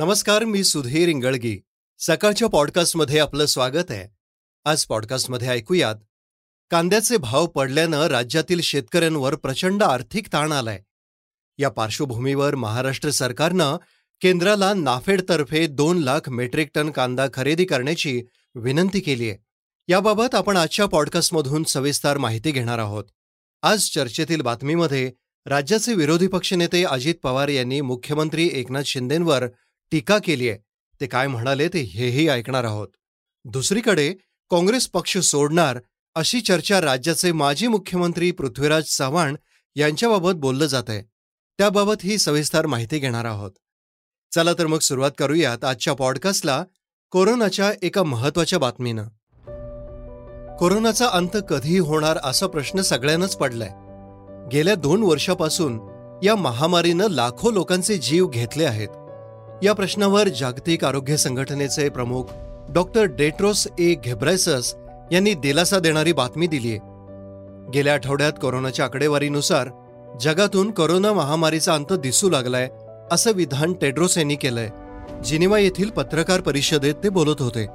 नमस्कार मी सुधीर इंगळगी. सकाळच्या पॉडकास्टमध्ये आपलं स्वागत आहे. आज पॉडकास्टमध्ये ऐकूयात कांद्याचे भाव पडल्यानं राज्यातील शेतकऱ्यांवर प्रचंड आर्थिक ताण आलाय. या पार्श्वभूमीवर महाराष्ट्र सरकारनं केंद्राला नाफेडतर्फे दोन लाख मेट्रिक टन कांदा खरेदी करण्याची विनंती केली आहे. याबाबत आपण आजच्या पॉडकास्टमधून सविस्तर माहिती घेणार आहोत. आज चर्चेतील बातमीमध्ये राज्याचे विरोधी पक्षनेते अजित पवार यांनी मुख्यमंत्री एकनाथ शिंदेंवर टीका केली आहे. ते काय म्हणाले ते हेही ऐकणार आहोत. दुसरीकडे काँग्रेस पक्ष सोडणार अशी चर्चा राज्याचे माजी मुख्यमंत्री पृथ्वीराज चव्हाण यांच्याबाबत बोललं जात आहे. त्याबाबत ही सविस्तर माहिती घेणार आहोत. चला तर मग सुरुवात करूयात आजच्या पॉडकास्टला कोरोनाच्या एका महत्त्वाच्या बातमीनं. कोरोनाचा अंत कधी होणार असा प्रश्न सगळ्यांनाच पडलाय. गेल्या दोन वर्षापासून या महामारीनं लाखो लोकांचे जीव घेतले आहेत. या प्रश्नावर जागतिक आरोग्य संघटनेचे प्रमुख डॉक्टर डेट्रोस ए घेब्रायसस यांनी दिलासा देणारी बातमी दिलीय. गेल्या आठवड्यात कोरोनाच्या आकडेवारीनुसार जगातून कोरोना महामारीचा अंत दिसू लागलाय असं विधान टेड्रोस यांनी केलंय जिनिवा येथील पत्रकार परिषदेत ते बोलत होते.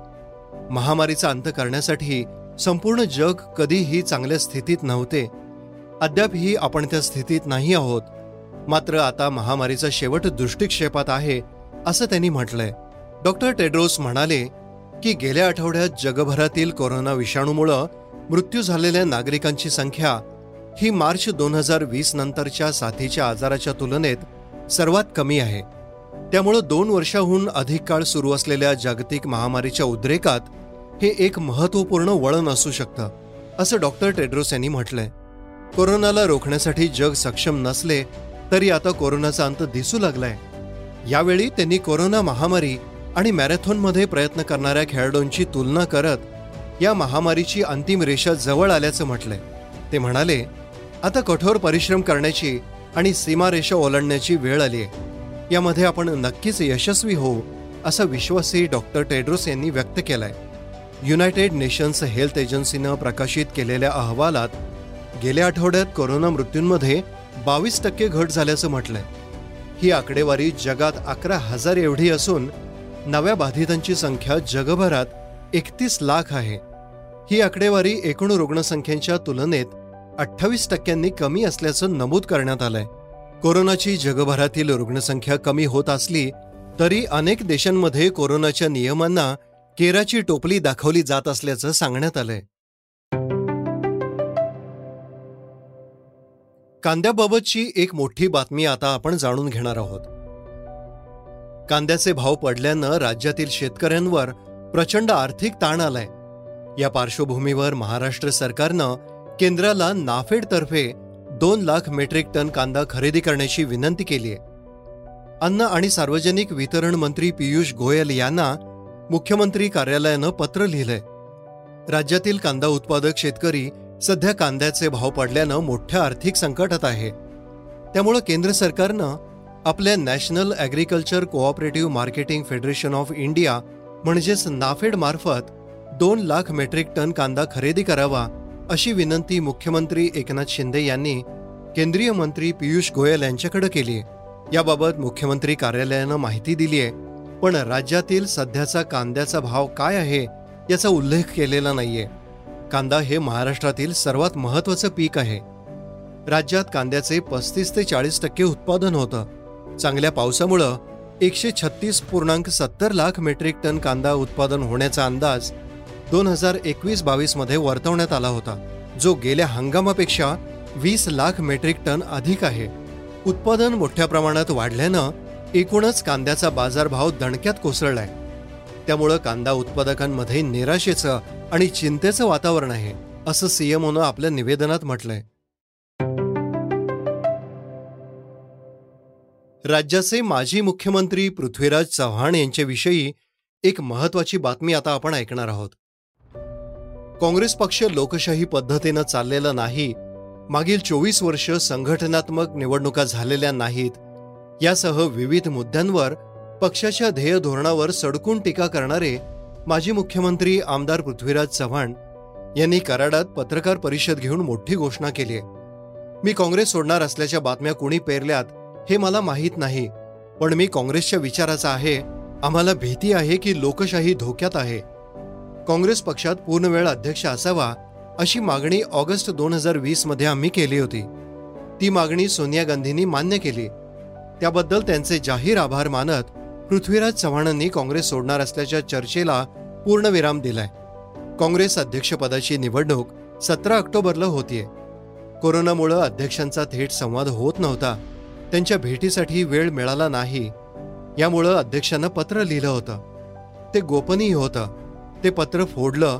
महामारीचा अंत करण्यासाठी संपूर्ण जग कधीही चांगल्या स्थितीत नव्हते. अद्यापही आपण त्या स्थितीत नाही आहोत. मात्र आता महामारीचा शेवट दृष्टिक्षेपात आहे असं त्यांनी म्हटलंय. डॉक्टर टेड्रोस म्हणाले की गेल्या आठवड्यात जगभरातील कोरोना विषाणूमुळं मृत्यू झालेल्या नागरिकांची संख्या ही मार्च दोन हजार वीस नंतरच्या साथीच्या आजाराच्या तुलनेत सर्वात कमी आहे. त्यामुळं दोन वर्षाहून अधिक काळ सुरू असलेल्या जागतिक महामारीच्या उद्रेकात हे एक महत्त्वपूर्ण वळण असू शकतं असं डॉक्टर टेड्रोस यांनी म्हटलंय. कोरोनाला रोखण्यासाठी जग सक्षम नसले तरी आता कोरोनाचा अंत दिसू लागलाय. यावेळी त्यांनी कोरोना महामारी आणि मॅरेथॉनमध्ये प्रयत्न करणाऱ्या खेळाडूंची तुलना करत या महामारीची अंतिम रेषा जवळ आल्याचं म्हटलंय. ते म्हणाले आता कठोर परिश्रम करण्याची आणि सीमारेषा ओलांडण्याची वेळ आली आहे. यामध्ये आपण नक्कीच यशस्वी होऊ असा विश्वासही डॉक्टर टेड्रोस यांनी व्यक्त केलाय. युनायटेड नेशन्स हेल्थ एजन्सीनं प्रकाशित केलेल्या अहवालात गेल्या आठवड्यात कोरोना मृत्यूंमध्ये बावीस टक्के घट झाल्याचं म्हटलंय. ही आकडेवारी जगात अकरा हजार एवढी असून नव्या बाधितांची संख्या जगभरात एकतीस लाख आहे. ही आकडेवारी एकूण रुग्णसंख्येच्या तुलनेत अठ्ठावीस टक्क्यांनी कमी असल्याचं नमूद करण्यात आलंय. कोरोनाची जगभरातील रुग्णसंख्या कमी होत असली तरी अनेक देशांमध्ये कोरोनाच्या नियमांना केराची टोपली दाखवली जात असल्याचं सांगण्यात आलंय. कांद्याबाबतची एक मोठी बातमी आता आपण जाणून घेणार आहोत. कांद्याचे भाव पडल्यानं राज्यातील शेतकऱ्यांवर प्रचंड आर्थिक ताण आलाय. या पार्श्वभूमीवर महाराष्ट्र सरकारनं केंद्राला नाफेडतर्फे दोन लाख मेट्रिक टन कांदा खरेदी करण्याची विनंती केली आहे. अन्न आणि सार्वजनिक वितरण मंत्री पियुष गोयल यांना मुख्यमंत्री कार्यालयानं पत्र लिहिलंय. राज्यातील कांदा उत्पादक शेतकरी सध्या कांद्याचे भाव पडल्यानं मोठ्या आर्थिक संकटात आहे. त्यामुळं केंद्र सरकारनं आपल्या national agriculture cooperative marketing federation of India म्हणजेच नाफेडमार्फत दोन लाख मेट्रिक टन कांदा खरेदी करावा अशी विनंती मुख्यमंत्री एकनाथ शिंदे यांनी केंद्रीय मंत्री पियुष गोयल यांच्याकडे केली याबाबत मुख्यमंत्री कार्यालयानं माहिती दिली आहे पण राज्यातील सध्याचा कांद्याचा भाव काय आहे याचा उल्लेख केलेला नाहीये. कांदा हे महाराष्ट्रातील सर्वात महत्वाचं पीक आहे. राज्यात कांद्याचे पस्तीस ते चाळीस टक्के उत्पादन होतं. चांगल्या पावसामुळं एकशे छत्तीस पूर्णांक सत्तर लाख मेट्रिक टन कांदा उत्पादन होण्याचा अंदाज दोन हजार एकवीस बावीसमध्ये वर्तवण्यात आला होता जो गेल्या हंगामापेक्षा वीस लाख मेट्रिक टन अधिक आहे. उत्पादन मोठ्या प्रमाणात वाढल्यानं एकूणच कांद्याचा बाजारभाव दणक्यात कोसळलाय. त्यामुळं कांदा उत्पादकांमध्ये निराशेचं आणि चिंतेचं वातावरण आहे असं सीएमओनं आपल्या निवेदनात म्हटलंय. राज्याचे माजी मुख्यमंत्री पृथ्वीराज चव्हाण यांच्याविषयी एक महत्वाची बातमी आता आपण ऐकणार आहोत. काँग्रेस पक्ष लोकशाही पद्धतीनं चाललेला नाही मागील चोवीस वर्ष संघटनात्मक निवडणुका झालेल्या नाहीत यासह विविध मुद्द्यांवर पक्षाच्या ध्येय धोरणावर सडकून टीका करणारे माजी मुख्यमंत्री आमदार पृथ्वीराज चव्हाण यांनी कराडात पत्रकार परिषद घेऊन मोठी घोषणा केली आहे. मी काँग्रेस सोडणार असल्याच्या बातम्या कुणी पेरल्यात हे मला माहीत नाही पण मी काँग्रेसच्या विचाराचा आहे आम्हाला भीती आहे की लोकशाही धोक्यात आहे. काँग्रेस पक्षात पूर्णवेळ अध्यक्ष असावा अशी मागणी ऑगस्ट दोन हजार वीसमध्ये आम्ही केली होती. ती मागणी सोनिया गांधींनी मान्य केली. त्याबद्दल त्यांचे जाहीर आभार मानत पृथ्वीराज चव्हाणांनी काँग्रेस सोडणार असल्याच्या चर्चेला पूर्णविराम दिलाय. काँग्रेस अध्यक्षपदाची निवडणूक सतरा ऑक्टोबरला होतीये. कोरोनामुळं अध्यक्षांचा थेट संवाद होत नव्हता. त्यांच्या भेटीसाठी वेळ मिळाला नाही. यामुळं अध्यक्षांना पत्र लिहिलं होतं. ते गोपनीय होतं. ते पत्र फोडलं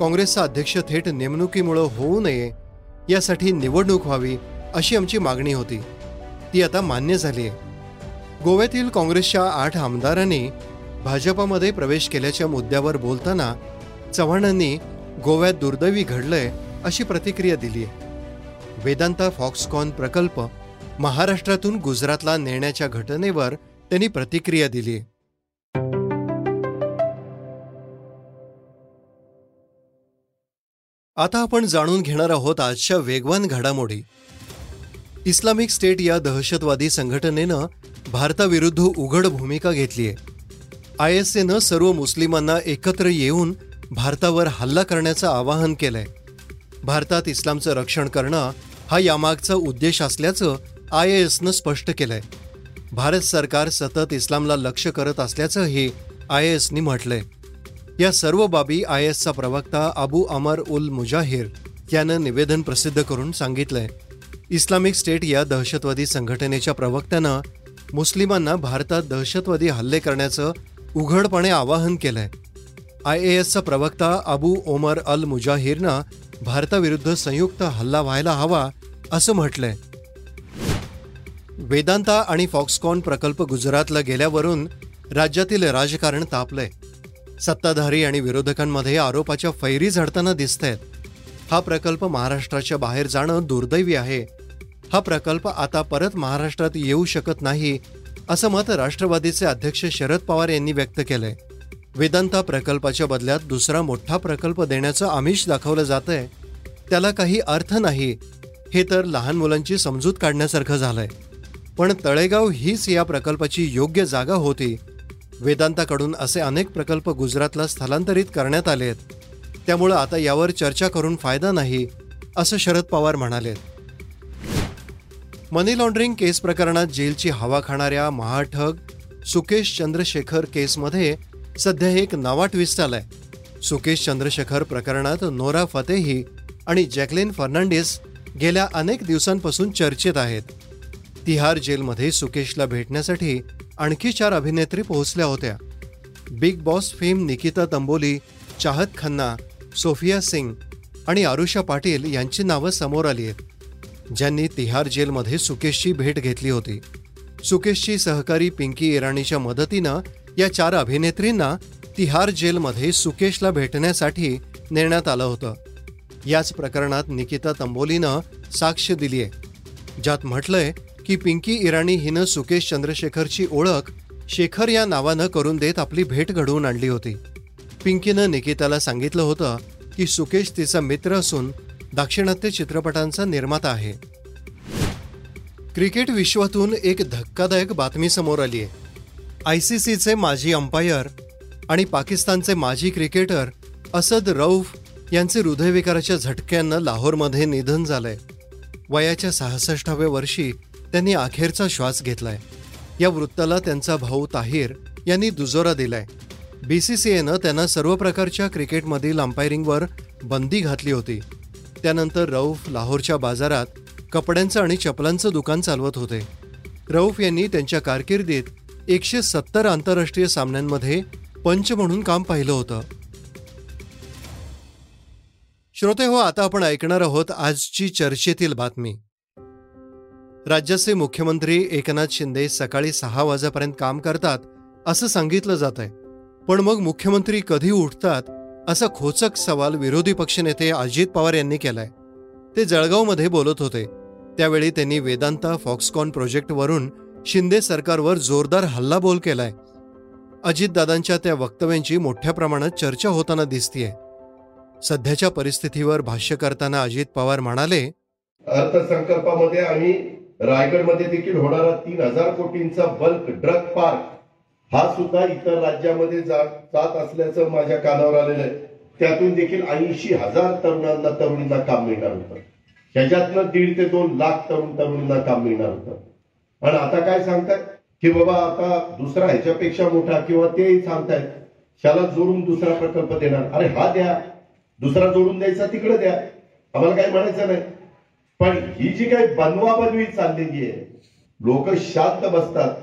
काँग्रेसचा अध्यक्ष थेट नेमणुकीमुळं होऊ नये यासाठी निवडणूक व्हावी अशी आमची मागणी होती. ती आता मान्य झाली आहे गोव्यातील काँग्रेसच्या आठ आमदारांनी भाजपामध्ये प्रवेश केल्याच्या मुद्द्यावर बोलताना चव्हाणांनी गोव्यात दुर्दैवी घडलंय अशी प्रतिक्रिया दिली आहे वेदांता फॉक्सकॉन प्रकल्प महाराष्ट्रातून गुजरातला नेण्याच्या घटनेवर त्यांनी प्रतिक्रिया दिली आता आपण जाणून घेणार आहोत आजच्या वेगवान घडामोडी. इस्लामिक स्टेट या दहशतवादी संघटनेनं भारताविरुद्ध उघड भूमिका घेतली आहे. आय एस एनं सर्व मुस्लिमांना एकत्र येऊन भारतावर हल्ला करण्याचं आवाहन केलंय. भारतात इस्लामचं रक्षण करणं हा यामागचा उद्देश असल्याचं आय एसनं स्पष्ट केलंय. भारत सरकार सतत इस्लामला लक्ष करत असल्याचंही आय एसनी म्हटलंय. या सर्व बाबी आय एसचा प्रवक्ता अबू अमर उल मुजाहिर यानं निवेदन प्रसिद्ध करून सांगितलंय. इस्लामिक स्टेट या दहशतवादी संघटनेच्या प्रवक्त्यानं मुस्लिमांना भारतात दहशतवादी हल्ले करण्याचं उघडपणे आवाहन केलंय. आय ए एसचा प्रवक्ता अबू ओमर अल मुजाहिरनं भारताविरुद्ध संयुक्त हल्ला व्हायला हवा असं म्हटलंय. वेदांता आणि फॉक्सकॉन प्रकल्प गुजरातला गेल्यावरून राज्यातील राजकारण तापलंय. सत्ताधारी आणि विरोधकांमध्ये आरोपाच्या फैरी झडताना दिसत आहेत हा प्रकल्प महाराष्ट्राच्या बाहेर जाणं दुर्दैवी आहे. हा प्रकल्प आता परत महाराष्ट्रात येऊ शकत नाही असं मत राष्ट्रवादीचे अध्यक्ष शरद पवार यांनी व्यक्त केलंय. वेदांता प्रकल्पाच्या बदल्यात दुसरा मोठा प्रकल्प देण्याचं आमिष दाखवलं जातंय. त्याला काही अर्थ नाही हे तर लहान मुलांची समजूत काढण्यासारखं झालंय. पण तळेगाव हीच या प्रकल्पाची योग्य जागा होती. वेदांताकडून असे अनेक प्रकल्प गुजरातला स्थलांतरित करण्यात आले आहेत त्यामुळं आता यावर चर्चा करून फायदा नाही असं शरद पवार म्हणाले मनी लॉन्ड्रिंग केस प्रकरणात जेलची हवा खाणाऱ्या महाठग सुकेश चंद्रशेखर केसमध्ये सध्या एक नवा ट्विस्ट आलाय सुकेश चंद्रशेखर प्रकरणात नोरा फतेही आणि जॅकलिन फर्नांडिस गेल्या अनेक दिवसांपासून चर्चेत आहेत. तिहार जेलमध्ये सुकेशला भेटण्यासाठी आणखी चार अभिनेत्री पोहोचल्या होत्या. Bigg Boss fame Nikita Tamboli Chahat Khanna Sofia Singh आणि आरुषा पाटील यांची नावं समोर आली आहेत. ज्यांनी तिहार जेलमध्ये सुकेशची भेट घेतली होती. सुकेशची सहकारी पिंकी इराणीच्या मदतीनं या चार अभिनेत्रींना तिहार जेलमध्ये सुकेशला भेटण्यासाठी नेण्यात आलं होतं. याच प्रकरणात निकिता तंबोलीनं साक्ष दिलीय ज्यात म्हटलंय की पिंकी इराणी हिनं सुकेश चंद्रशेखरची ओळख शेखर या नावानं करून देत आपली भेट घडवून आणली होती. पिंकीनं निकिताला सांगितलं होतं की सुकेश तिचा मित्र असून दाक्षिणात्य चित्रपटांचा निर्माता आहे. क्रिकेट विश्वातून एक धक्कादायक बातमी समोर आली आहे. आय सी सीचे माजी अंपायर आणि पाकिस्तानचे माजी क्रिकेटर असद रौफ यांचे हृदयविकाराच्या झटक्यानं लाहोरमध्ये निधन झालंय. वयाच्या सहासष्टाव्या वर्षी त्यांनी अखेरचा श्वास घेतलाय. या वृत्ताला त्यांचा भाऊ ताहिर यांनी दुजोरा दिलाय. बी सी सी एनं त्यांना सर्व प्रकारच्या क्रिकेटमधील अंपायरिंगवर बंदी घातली होती. त्यानंतर रौफ लाहोरच्या बाजारात कपड्यांचं आणि चपलांचं दुकान चालवत होते. रौफ यांनी त्यांच्या कारकिर्दीत एकशे सत्तर आंतरराष्ट्रीय सामन्यांमध्ये पंच म्हणून काम पाहिलं होतं. श्रोते हो आता आपण ऐकणार आहोत आजची चर्चेतील बातमी. राज्याचे मुख्यमंत्री एकनाथ शिंदे सकाळी सहा वाजेपर्यंत काम करतात असं सांगितलं जात आहे पण मग मुख्यमंत्री कधी उठतात असा खोचक सवाल विरोधी पक्षनेते अजित पवार यांनी केलाय. ते जळगावमध्ये बोलत होते. त्यावेळी त्यांनी वेदांता फॉक्सकॉन प्रोजेक्टवरून शिंदे सरकारवर जोरदार हल्लाबोल केलाय. अजितदादांच्या त्या वक्तव्यांची मोठ्या प्रमाणात चर्चा होताना दिसतीये. सध्याच्या परिस्थितीवर भाष्य करताना अजित पवार म्हणाले अर्थसंकल्पामध्ये आणि रायगडमध्ये देखील होणारा तीन हजार कोटींचा बल्क ड्रग पार्क हा सुद्धा इतर राज्यामध्ये जात असल्याचं माझ्या कानावर आलेलं आहे. त्यातून देखील ऐंशी हजार तरुणांना तरुणींना काम मिळणार होतं. ह्याच्यातनं दीड ते दोन लाख तरुण तरुणींना काम मिळणार होतं. आणि आता काय सांगतायत? की बाबा आता दुसरा ह्याच्यापेक्षा मोठा किंवा तेही सांगतायत शाला जोडून दुसरा प्रकल्प देणार. अरे हा द्या. दुसरा जोडून द्यायचा तिकडे द्या. आम्हाला काही म्हणायचं नाही. पण ही जी काही बनवा बनवी चाललेली आहे लोक शांत बसतात.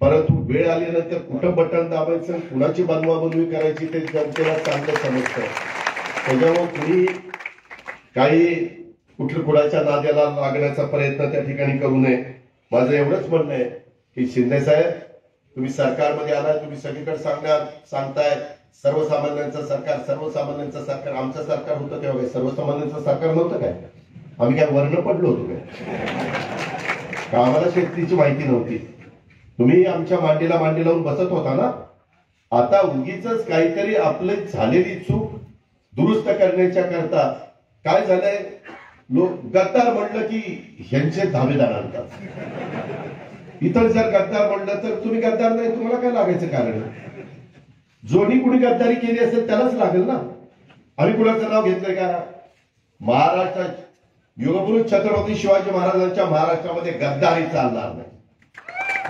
परंतु वेळ आल्यानंतर कुठं बटन दाबायचं कुणाची बनवाबनवी करायची ते जनतेला चांगलं समजतं. त्याच्यामुळे कुणी काही कुठल्या कुणाच्या नाद्याला लागण्याचा प्रयत्न त्या ठिकाणी करू नये. माझं एवढंच म्हणणं आहे की शिंदे साहेब तुम्ही सरकारमध्ये आलाय तुम्ही सगळीकडे सांगणार सांगताय. सर्वसामान्यांचं सरकार सर्वसामान्यांचं सरकार आमचं सरकार होतं तेव्हा काय? सर्वसामान्यांचं सरकार नव्हतं काय? आम्ही काय वर्ण पडलो होतो काय? आम्हाला शेतीची माहिती नव्हती? तुम्ही आमच्या मांडीला मांडी लावून बसत होता ना? आता उगीच काहीतरी आपली झालेली चूक दुरुस्त करण्याच्या करता काय झालंय? लोक गद्दार म्हणलं की ह्यांचे धावेदार आणतात. इतर जर गद्दार म्हणलं तर तुम्ही गद्दार नाही तुम्हाला काय लागायचं कारण? जोनी कुणी गद्दारी केली असेल त्यालाच लागेल ना? आम्ही कुणाचं नाव घेतलंय का? महाराष्ट्रात युगपुरुष छत्रपती शिवाजी महाराजांच्या महाराष्ट्रामध्ये गद्दारी चालणार नाही.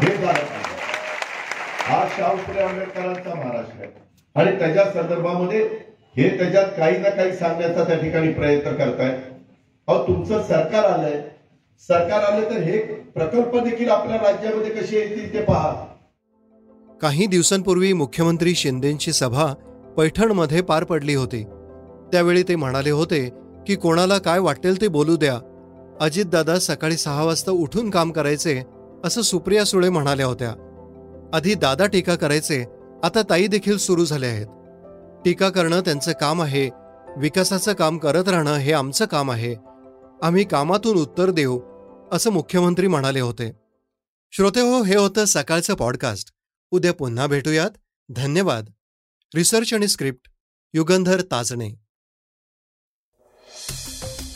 हे भारत पाहिजे. हा शाहूपुरे आंबेडकरांचा महाराष्ट्र आहे. आणि त्याच्या संदर्भामध्ये हे त्याच्यात काही ना काही सांगण्याचा त्या ठिकाणी प्रयत्न करताय अहो तुमचं सरकार आलंय. सरकार आलं तर हे प्रकल्प देखील आपल्या राज्यामध्ये कसे येतील ते पहा. काही दिवसांपूर्वी मुख्यमंत्री शिंदेची सभा पैठणमध्ये पार पडली होती. त्यावेळी ते म्हणाले होते की कोणाला काय वाटेल ते बोलू द्या. अजितदादा सकाळी सहा वाजता उठून काम करायचे असं सुप्रिया सुळे म्हणाल्या होत्या. आधी दादा टीका करायचे आता ताई देखील सुरू झाले आहेत. टीका करणं त्यांचं काम आहे विकासाचं काम करत राहणं हे आमचं काम आहे. आम्ही कामातून उत्तर देऊ असं मुख्यमंत्री म्हणाले होते. श्रोते हो हे होतं सकाळचं पॉडकास्ट. उद्या पुन्हा भेटूयात. धन्यवाद. रिसर्च आणि स्क्रिप्ट युगंधर ताजणे.